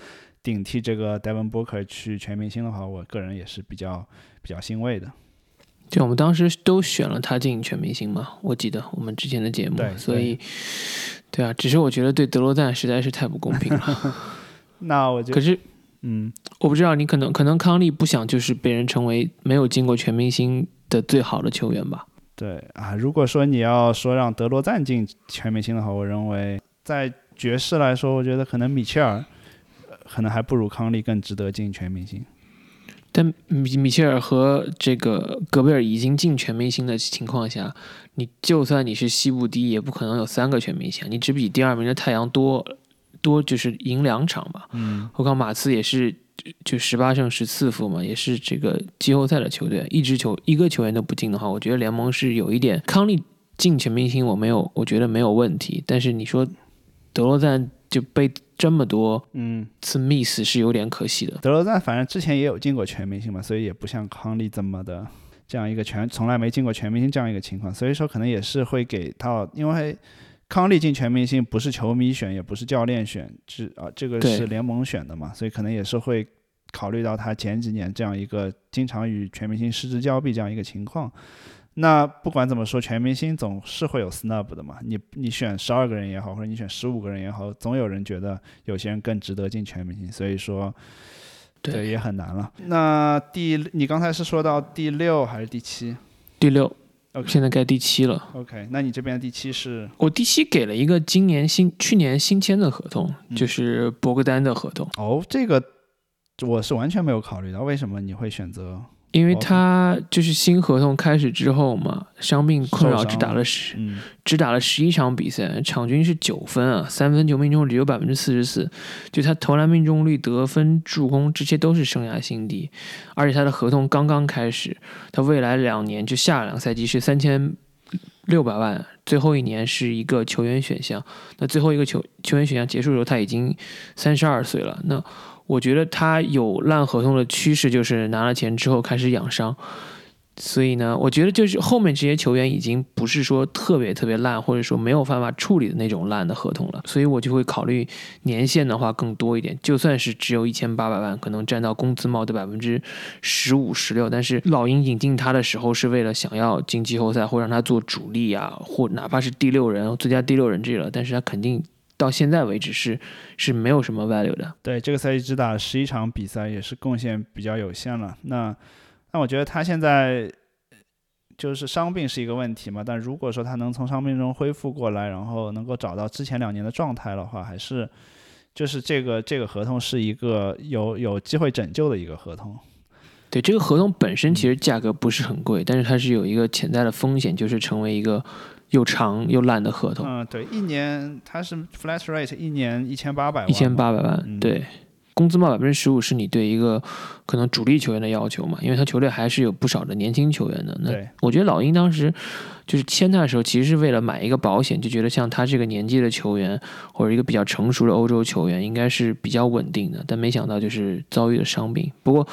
顶替这个 Devin Booker 去全明星的话，我个人也是比较比较欣慰的。就我们当时都选了他进全明星嘛，我记得我们之前的节目，对所以对啊，只是我觉得对德罗赞实在是太不公平了。那我就可是嗯。我不知道你可能可能康利不想就是被人称为没有进过全明星的最好的球员吧？对啊，如果说你要说让德罗赞进全明星的话，我认为在爵士来说，我觉得可能米切尔呃可能还不如康利更值得进全明星。但米米切尔和这个戈贝尔已经进全明星的情况下，你就算你是西部第一，也不可能有三个全明星，你只比第二名的太阳多多就是赢两场吧。嗯，何况马刺也是就就十八胜十四负嘛，也是这个季后赛的球队，一支球一个球员都不进的话，我觉得联盟是有一点康利进全明星，我没有，我觉得没有问题。但是你说德罗赞就被这么多嗯，次 miss 是有点可惜的。德罗赞反正之前也有进过全明星嘛，所以也不像康利这么的这样一个全从来没进过全明星这样一个情况，所以说可能也是会给到，因为康利进全明星不是球迷选，也不是教练选，是啊这个是联盟选的嘛，所以可能也是会考虑到他前几年这样一个经常与全明星失之交臂这样一个情况。那不管怎么说，全明星总是会有 snub 的嘛。你你选十二个人也好，或者你选十五个人也好，总有人觉得有些人更值得进全明星。所以说，对也很难了。那第你刚才是说到第六还是第七第六，OK 现在该第七了。？OK，那你这边的第七是我第七给了一个今年新去年新签的合同，嗯就是博格丹的合同，哦，这个我是完全没有考虑到，为什么你会选择？因为哦他就是新合同开始之后嘛，伤病困扰，只打了十嗯，只打了十一场比赛，场均是九分啊，三分球命中率有百分之四十四，就他投篮命中率、得分、助攻这些都是生涯新低，而且他的合同刚刚开始，他未来两年就下两个赛季是三千六百万，最后一年是一个球员选项，那最后一个球球员选项结束的时候他已经三十二岁了，那我觉得他有烂合同的趋势，就是拿了钱之后开始养伤。所以呢，我觉得就是后面这些球员已经不是说特别特别烂，或者说没有办法处理的那种烂的合同了，所以我就会考虑年限的话更多一点。就算是只有一千八百万，可能占到工资帽的百分之十五、十六，但是老鹰引进他的时候是为了想要进季后赛或让他做主力啊，或哪怕是第六人、最佳第六人这了，但是他肯定到现在为止是是没有什么 value 的。对，这个赛季只打了十一场比赛，也是贡献比较有限了。那那我觉得他现在就是伤病是一个问题嘛，但如果说他能从伤病中恢复过来，然后能够找到之前两年的状态的话，还是就是这个这个合同是一个有有机会拯救的一个合同。对这个合同本身其实价格不是很贵，但是它是有一个潜在的风险，就是成为一个又长又烂的合同，嗯，对，一年它是 flat rate，一年一千八百万，一千八百万，嗯对。工资帽百分之十五是你对一个可能主力球员的要求嘛？因为他球队还是有不少的年轻球员的。那对我觉得老鹰当时就是签他的时候，其实是为了买一个保险，就觉得像他这个年纪的球员或者一个比较成熟的欧洲球员，应该是比较稳定的。但没想到就是遭遇了伤病。不过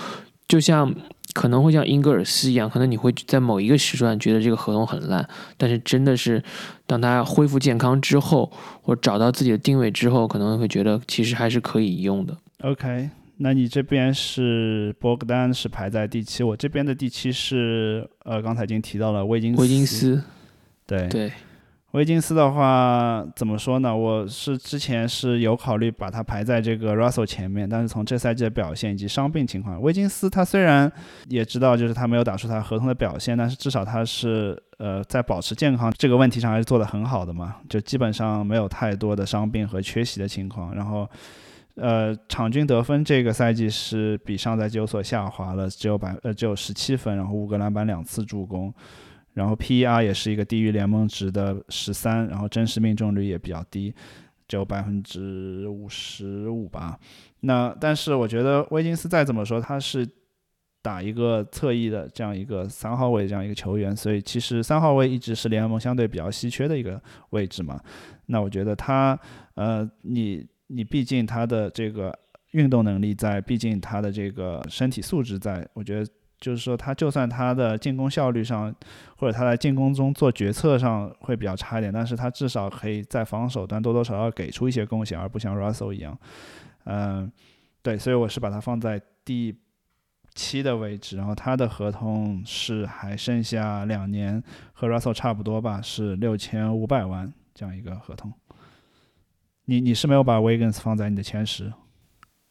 就像可能会像英格尔斯一样，可能你会在某一个时段觉得这个合同很烂，但是真的是当他恢复健康之后，或找到自己的定位之后，可能会觉得其实还是可以用的。OK，那你这边是博格丹是排在第七，我这边的第七是呃刚才已经提到了威金斯，威金斯，对。对，威金斯的话怎么说呢？我是之前是有考虑把他排在这个 Russell 前面，但是从这赛季的表现以及伤病情况，威金斯他虽然也知道就是他没有打出他合同的表现，但是至少他是呃在保持健康这个问题上还是做得很好的嘛，就基本上没有太多的伤病和缺席的情况。然后呃场均得分这个赛季是比上赛季有所下滑了，只有百呃只有十七分，然后五个篮板两次助攻。然后 PER 也是一个低于联盟值的十三，然后真实命中率也比较低，只有百分之五十五吧。那但是我觉得威金斯再怎么说，他是打一个侧翼的这样一个三号位这样一个球员，所以其实三号位一直是联盟相对比较稀缺的一个位置嘛。那我觉得他，呃，你你毕竟他的这个运动能力在，毕竟他的这个身体素质在，我觉得。就是说，他就算他的进攻效率上，或者他在进攻中做决策上会比较差一点，但是他至少可以在防守端多多少少给出一些贡献，而不像 Russell 一样。嗯，对，所以我是把它放在第七的位置。然后他的合同是还剩下两年，和 Russell 差不多吧，是六千五百万这样一个合同。你你是没有把 Wiggins 放在你的前十？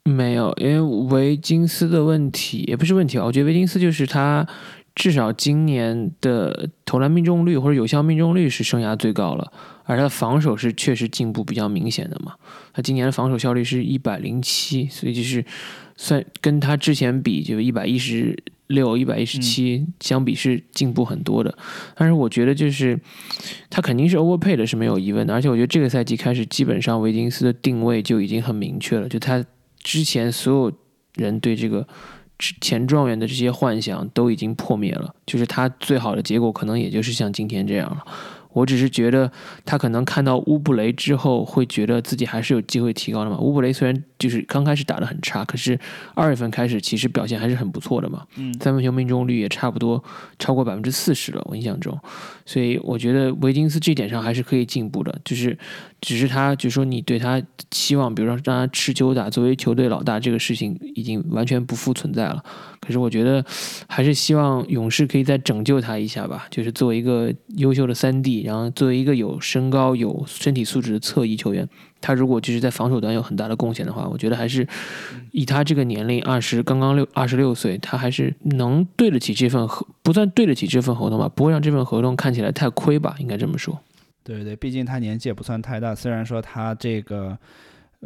没有，因为维金斯的问题也不是问题啊。我觉得维金斯就是他至少今年的投篮命中率或者有效命中率是生涯最高了，而他的防守是确实进步比较明显的嘛。他今年的防守效率是一百零七，所以就是算跟他之前比，就一百一十六、一百一十七相比是进步很多的。但是我觉得就是他肯定是 overpay 的是没有疑问的，而且我觉得这个赛季开始，基本上维金斯的定位就已经很明确了，就他。之前所有人对这个前状元的这些幻想都已经破灭了，就是他最好的结果可能也就是像今天这样了。我只是觉得他可能看到乌布雷之后，会觉得自己还是有机会提高的嘛。乌布雷虽然就是刚开始打的很差，可是二月份开始其实表现还是很不错的嘛。嗯，三分球命中率也差不多超过百分之四十了，我印象中。所以我觉得维金斯这点上还是可以进步的，就是只是他就说你对他期望，比如说让他持球打，作为球队老大这个事情已经完全不复存在了。可是我觉得还是希望勇士可以再拯救他一下吧，就是作为一个优秀的三 D，然后作为一个有身高、有身体素质的侧翼球员，他如果就是在防守端有很大的贡献的话，我觉得还是以他这个年龄，二十刚刚六二十六岁，他还是能对得起这份合，不算对得起这份合同吧，不会让这份合同看起来太亏吧，应该这么说。对对，毕竟他年纪也不算太大，虽然说他这个。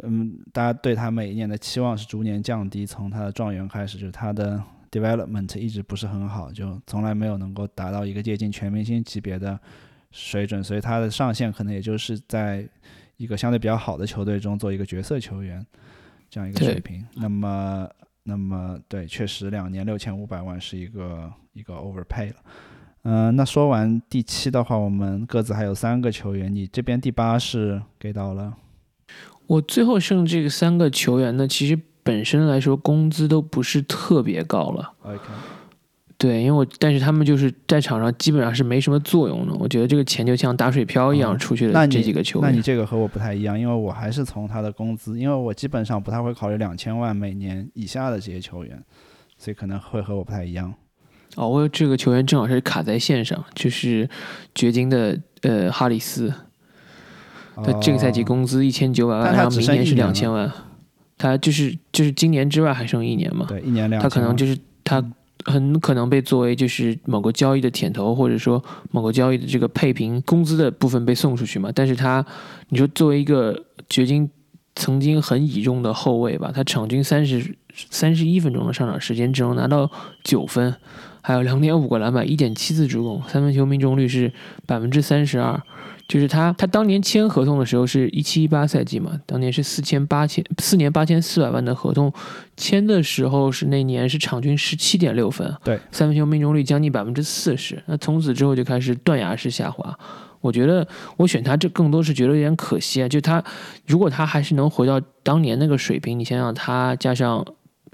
嗯，大家对他每一年的期望是逐年降低，从他的状元开始，就是他的 development 一直不是很好，就从来没有能够达到一个接近全明星级别的水准，所以他的上限可能也就是在一个相对比较好的球队中做一个角色球员这样一个水平。那么，那么对，确实两年六千五百万是一个一个 overpay 了。嗯，那说完第七的话，我们各自还有三个球员，你这边第八是给到了。我最后剩这个三个球员呢，其实本身来说工资都不是特别高了。OK，对，因为我但是他们就是在场上基本上是没什么作用的。我觉得这个钱就像打水漂一样出去的这几个球员。那你这个和我不太一样，因为我还是从他的工资，因为我基本上不太会考虑两千万每年以下的这些球员，所以可能会和我不太一样。哦，我这个球员正好是卡在线上，就是掘金的呃哈里斯。他这个赛季工资一千九百万，然后明年是两千万，他就是就是今年之外还剩一年嘛？对，一年两。他可能就是他很可能被作为就是某个交易的舔头，或者说某个交易的这个配平工资的部分被送出去嘛？但是他你说作为一个掘金曾经很倚重的后卫吧，他场均三十三十一分钟的上场时间只能拿到九分，还有两点五个篮板，一点七次助攻，三分球命中率是百分之三十二。就是他，他当年签合同的时候是一七一八赛季嘛，当年是四千八千四年八千四百万的合同，签的时候是那年是场均十七点六分，对，三分球命中率将近百分之四十，那从此之后就开始断崖式下滑。我觉得我选他这更多是觉得有点可惜啊，就他如果他还是能回到当年那个水平，你想想他加上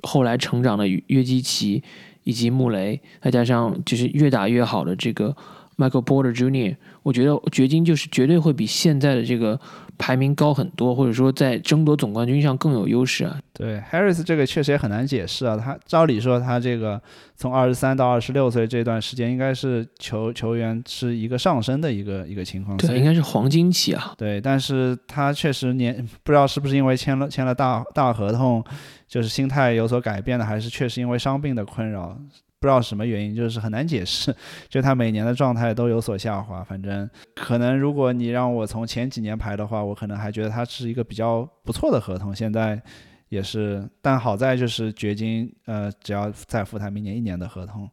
后来成长的约基奇以及穆雷，再加上就是越打越好的这个。Michael Porter Jr.，我觉得掘金就是绝对会比现在的这个排名高很多，或者说在争夺总冠军上更有优势啊。对，Harris 这个确实也很难解释啊。他照理说，他这个从二十三到二十六岁这段时间，应该是球球员是一个上升的一个一个情况。对，应该是黄金期啊。对，但是他确实年不知道是不是因为签了签了大大合同，就是心态有所改变的，还是确实因为伤病的困扰。不知道什么原因，就是很难解释。就他每年的状态都有所下滑，反正可能如果你让我从前几年排的话，我可能还觉得他是一个比较不错的合同。现在也是，但好在就是掘金，呃，只要再付他明年一年的合同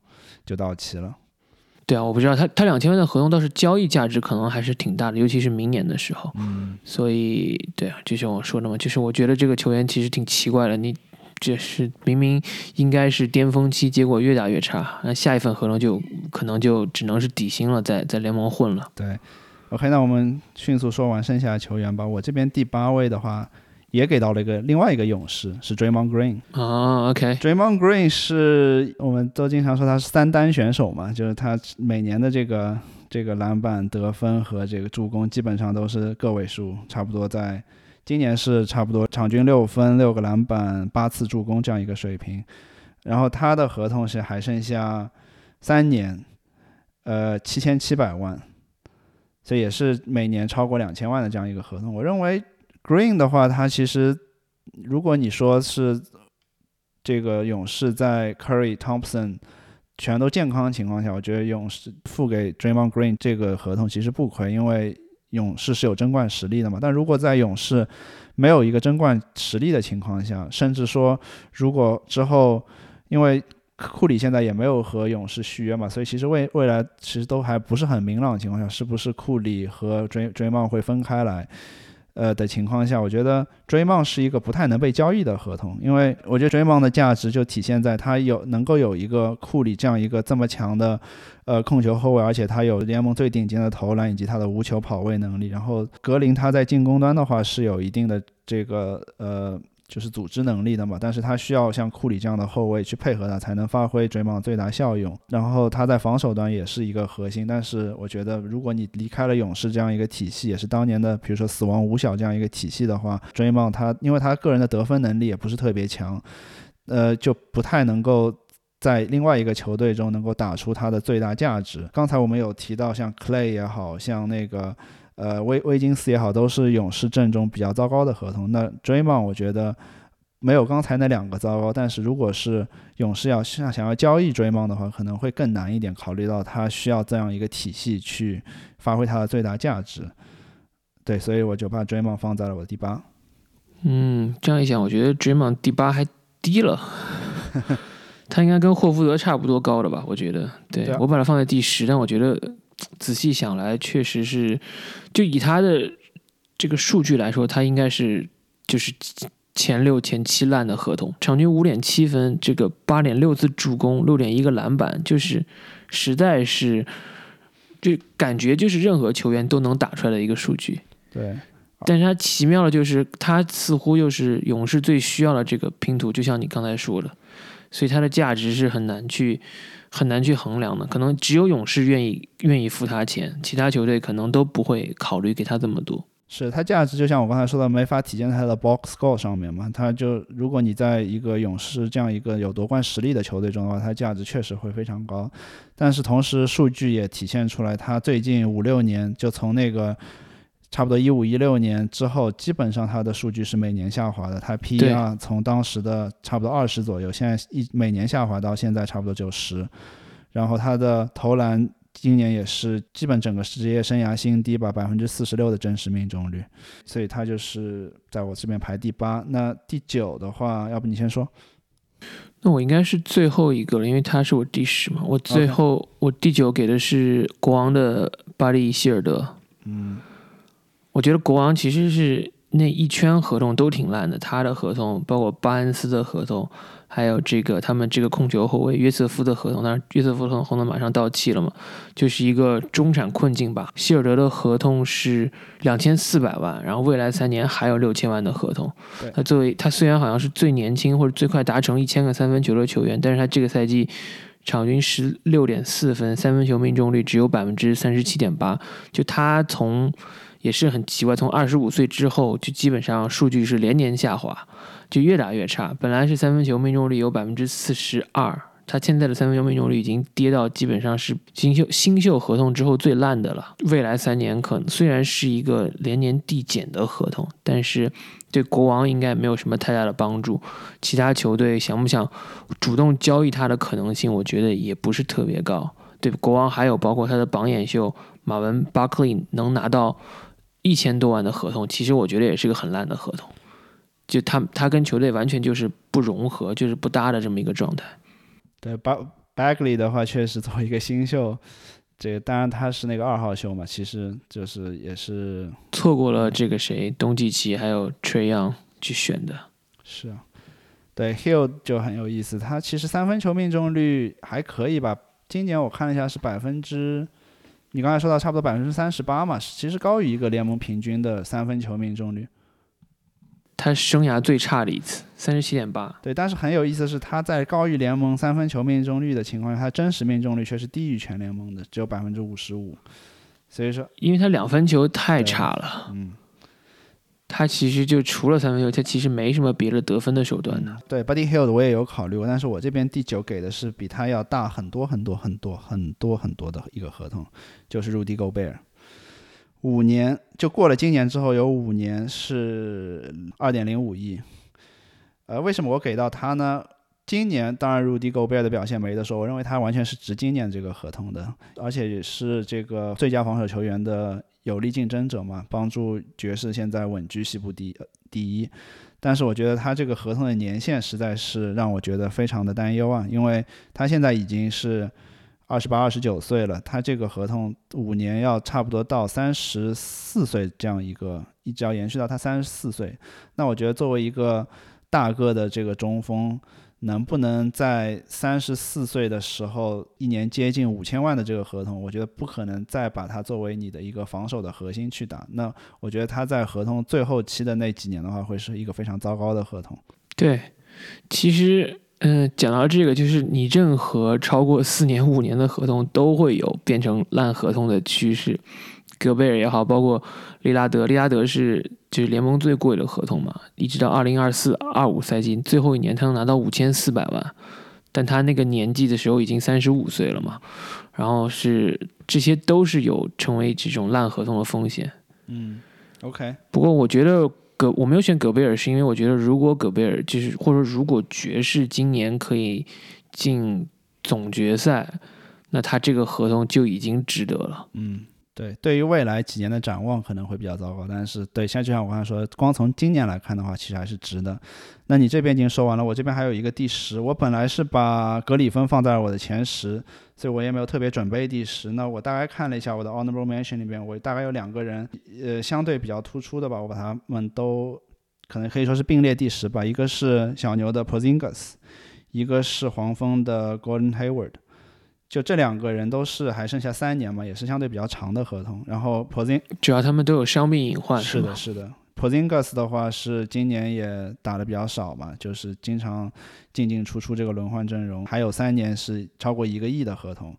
就到期了。对啊，我不知道他他两千万的合同倒是交易价值可能还是挺大的，尤其是明年的时候。嗯，所以对啊，就像我说的嘛，就是我觉得这个球员其实挺奇怪的，你。这是明明应该是巅峰期，结果越打越差。那下一份合同就可能就只能是底薪了，在在联盟混了。对，OK，那我们迅速说完剩下的球员吧。我这边第八位的话，也给到了一个另外一个勇士，是 Draymond Green。啊，OK，Draymond Green 是我们都经常说他是三单选手嘛，就是他每年的这个这个篮板、得分和这个助攻基本上都是个位数，差不多在。今年是差不多场均六分、六个篮板、八次助攻这样一个水平，然后他的合同是还剩下三年，呃，七千七百万，这也是每年超过两千万的这样一个合同。我认为 Green 的话，他其实如果你说是这个勇士在 Curry、Thompson 全都健康的情况下，我觉得勇士付给 Draymond Green 这个合同其实不亏，因为。勇士是有争冠实力的嘛？但如果在勇士没有一个争冠实力的情况下，甚至说如果之后，因为库里现在也没有和勇士续约嘛，所以其实未未来其实都还不是很明朗的情况下，是不是库里和追追梦会分开来？呃的情况下，我觉得追梦是一个不太能被交易的合同，因为我觉得追梦的价值就体现在他有能够有一个库里这样一个这么强的呃控球后卫，而且他有联盟最顶尖的投篮以及他的无球跑位能力，然后格林他在进攻端的话是有一定的这个呃。就是组织能力的嘛，但是他需要像库里这样的后卫去配合他，才能发挥追梦最大效用。然后他在防守端也是一个核心，但是我觉得如果你离开了勇士这样一个体系，也是当年的比如说死亡五小这样一个体系的话，追梦他因为他个人的得分能力也不是特别强，呃，就不太能够在另外一个球队中能够打出他的最大价值。刚才我们有提到像 Clay 也好像那个。呃，威威金斯也好，都是勇士阵中比较糟糕的合同。那 Draymond 我觉得没有刚才那两个糟糕，但是如果是勇士要想想要交易 Draymond 的话，可能会更难一点，考虑到他需要这样一个体系去发挥他的最大价值。对，所以我就把 Draymond 放在了我的第八。嗯，这样一想，我觉得 Draymond 第八还低了，他应该跟霍福德差不多高了吧？我觉得，对我把它放在第十，但我觉得。仔细想来，确实是，就以他的这个数据来说，他应该是就是前六前七烂的合同，场均五点七分，这个八点六次助攻，六点一个篮板，就是实在是，就感觉就是任何球员都能打出来的一个数据。对，但是他奇妙的就是，他似乎又是勇士最需要的这个拼图，就像你刚才说的，所以他的价值是很难去。很难去衡量的，可能只有勇士愿意愿意付他钱，其他球队可能都不会考虑给他这么多。是他价值就像我刚才说的，没法体现在他的 box score 上面嘛？他就如果你在一个勇士这样一个有夺冠实力的球队中的话，他价值确实会非常高。但是同时数据也体现出来，他最近五六年就从那个。差不多一五一六年之后，基本上他的数据是每年下滑的。他 PER 从当时的差不多二十左右，现在一每年下滑到现在差不多九十。然后他的投篮今年也是基本整个职业生涯新低吧，百分之四十六的真实命中率。所以他就是在我这边排第八。那第九的话，要不你先说？那我应该是最后一个了，因为他是我第十嘛。我最后我第九给的是国王的巴利希尔德。嗯。我觉得国王其实是那一圈合同都挺烂的，他的合同包括巴恩斯的合同，还有这个他们这个控球后卫约瑟夫的合同，但是约瑟夫的合同马上到期了嘛，就是一个中产困境吧。希尔德的合同是两千四百万，然后未来三年还有六千万的合同。他作为他虽然好像是最年轻或者最快达成一千个三分球的球员，但是他这个赛季场均十六点四分，三分球命中率只有百分之三十七点八。就他从也是很奇怪，从二十五岁之后就基本上数据是连年下滑，就越打越差。本来是三分球命中率有百分之四十二，他现在的三分球命中率已经跌到基本上是新秀新秀合同之后最烂的了。未来三年可能虽然是一个连年递减的合同，但是对国王应该没有什么太大的帮助。其他球队想不想主动交易他的可能性，我觉得也不是特别高。对国王还有包括他的榜眼秀马文巴克利能拿到。一千多万的合同，其实我觉得也是个很烂的合同，就他他跟球队完全就是不融合，就是不搭的这么一个状态。对，巴 Bagley 的话，确实作为一个新秀，这个当然他是那个二号秀嘛，其实就是也是错过了这个谁东契奇还有 Trey Young 去选的。是啊，对 Hill 就很有意思，他其实三分球命中率还可以吧，今年我看了一下是百分之。你刚才说到差不多百分之三十八嘛，其实高于一个联盟平均的三分球命中率。他生涯最差的一次，三十七点八。对，但是很有意思的是，他在高于联盟三分球命中率的情况下，他真实命中率却是低于全联盟的，只有百分之五十五。所以说，因为他两分球太差了。嗯。他其实就除了三分球，他其实没什么别的得分的手段呢。对，Buddy Hill 我也有考虑过，但是我这边第九给的是比他要大很多很多很多很多很多的一个合同，就是 Rudy Gobert，五年就过了今年之后有五年是二点零五亿。呃，为什么我给到他呢？今年当然 Rudy Gobert 的表现没得说，我认为他完全是值今年这个合同的，而且也是这个最佳防守球员的。有力竞争者嘛，帮助爵士现在稳居西部第第一。但是我觉得他这个合同的年限实在是让我觉得非常的担忧啊，因为他现在已经是二十八、二十九岁了，他这个合同五年要差不多到三十四岁这样一个，一直要延续到他三十四岁。那我觉得作为一个大个的这个中锋。能不能在三十四岁的时候，一年接近五千万的这个合同，我觉得不可能再把它作为你的一个防守的核心去打。那我觉得他在合同最后期的那几年的话，会是一个非常糟糕的合同。对，其实，嗯，讲到这个，就是你任何超过四年、五年的合同都会有变成烂合同的趋势。戈贝尔也好，包括利拉德，利拉德是就是联盟最贵的合同嘛，一直到二零二四二五赛季最后一年，他能拿到五千四百万，但他那个年纪的时候已经三十五岁了嘛，然后是这些都是有成为这种烂合同的风险。嗯，OK。不过我觉得戈我没有选戈贝尔，是因为我觉得如果戈贝尔就是或者说如果爵士今年可以进总决赛，那他这个合同就已经值得了。嗯。对，对于未来几年的展望可能会比较糟糕，但是对，像就像我刚才说，光从今年来看的话，其实还是值的。那你这边已经说完了，我这边还有一个第十，我本来是把格里芬放在了我的前十，所以我也没有特别准备第十。那我大概看了一下我的 honorable mention 里边，我大概有两个人，呃，相对比较突出的吧，我把他们都可能可以说是并列第十吧。一个是小牛的 p o z i n g a s 一个是黄蜂的 Gordon Hayward。就这两个人都是还剩下三年嘛，也是相对比较长的合同。然后 Pozing 主要他们都有伤病隐患。是的，是的。Pozingas 的话是今年也打的比较少嘛，就是经常进进出出这个轮换阵容。还有三年是超过一个亿的合同。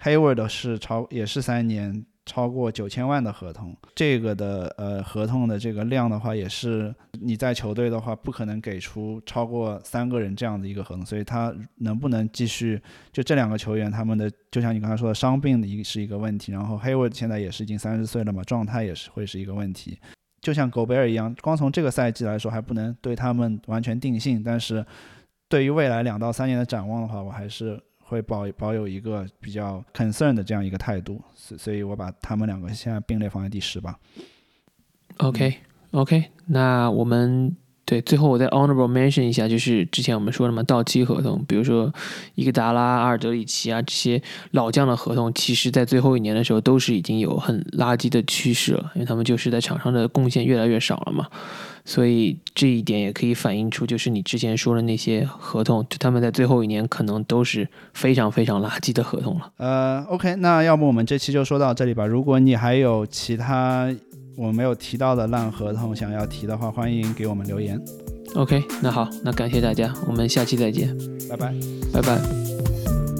Hayward 是超也是三年。超过九千万的合同，这个的呃合同的这个量的话，也是你在球队的话不可能给出超过三个人这样的一个合同，所以他能不能继续？就这两个球员，他们的就像你刚才说的，伤病的一是一个问题，然后 Hayward 现在也是已经三十岁了嘛，状态也是会是一个问题。就像狗贝尔一样，光从这个赛季来说还不能对他们完全定性，但是对于未来两到三年的展望的话，我还是。会保保有一个比较 concern 的这样一个态度，所所以我把他们两个现在并列放在第十吧。OK OK，那我们对最后我再 honorable mention 一下，就是之前我们说的嘛，到期合同，比如说伊格达拉、阿尔德里奇啊这些老将的合同，其实在最后一年的时候都是已经有很垃圾的趋势了，因为他们就是在场上的贡献越来越少了嘛。所以这一点也可以反映出，就是你之前说的那些合同，就他们在最后一年可能都是非常非常垃圾的合同了。呃，OK，那要不我们这期就说到这里吧。如果你还有其他我没有提到的烂合同想要提的话，欢迎给我们留言。OK，那好，那感谢大家，我们下期再见，拜拜，拜拜。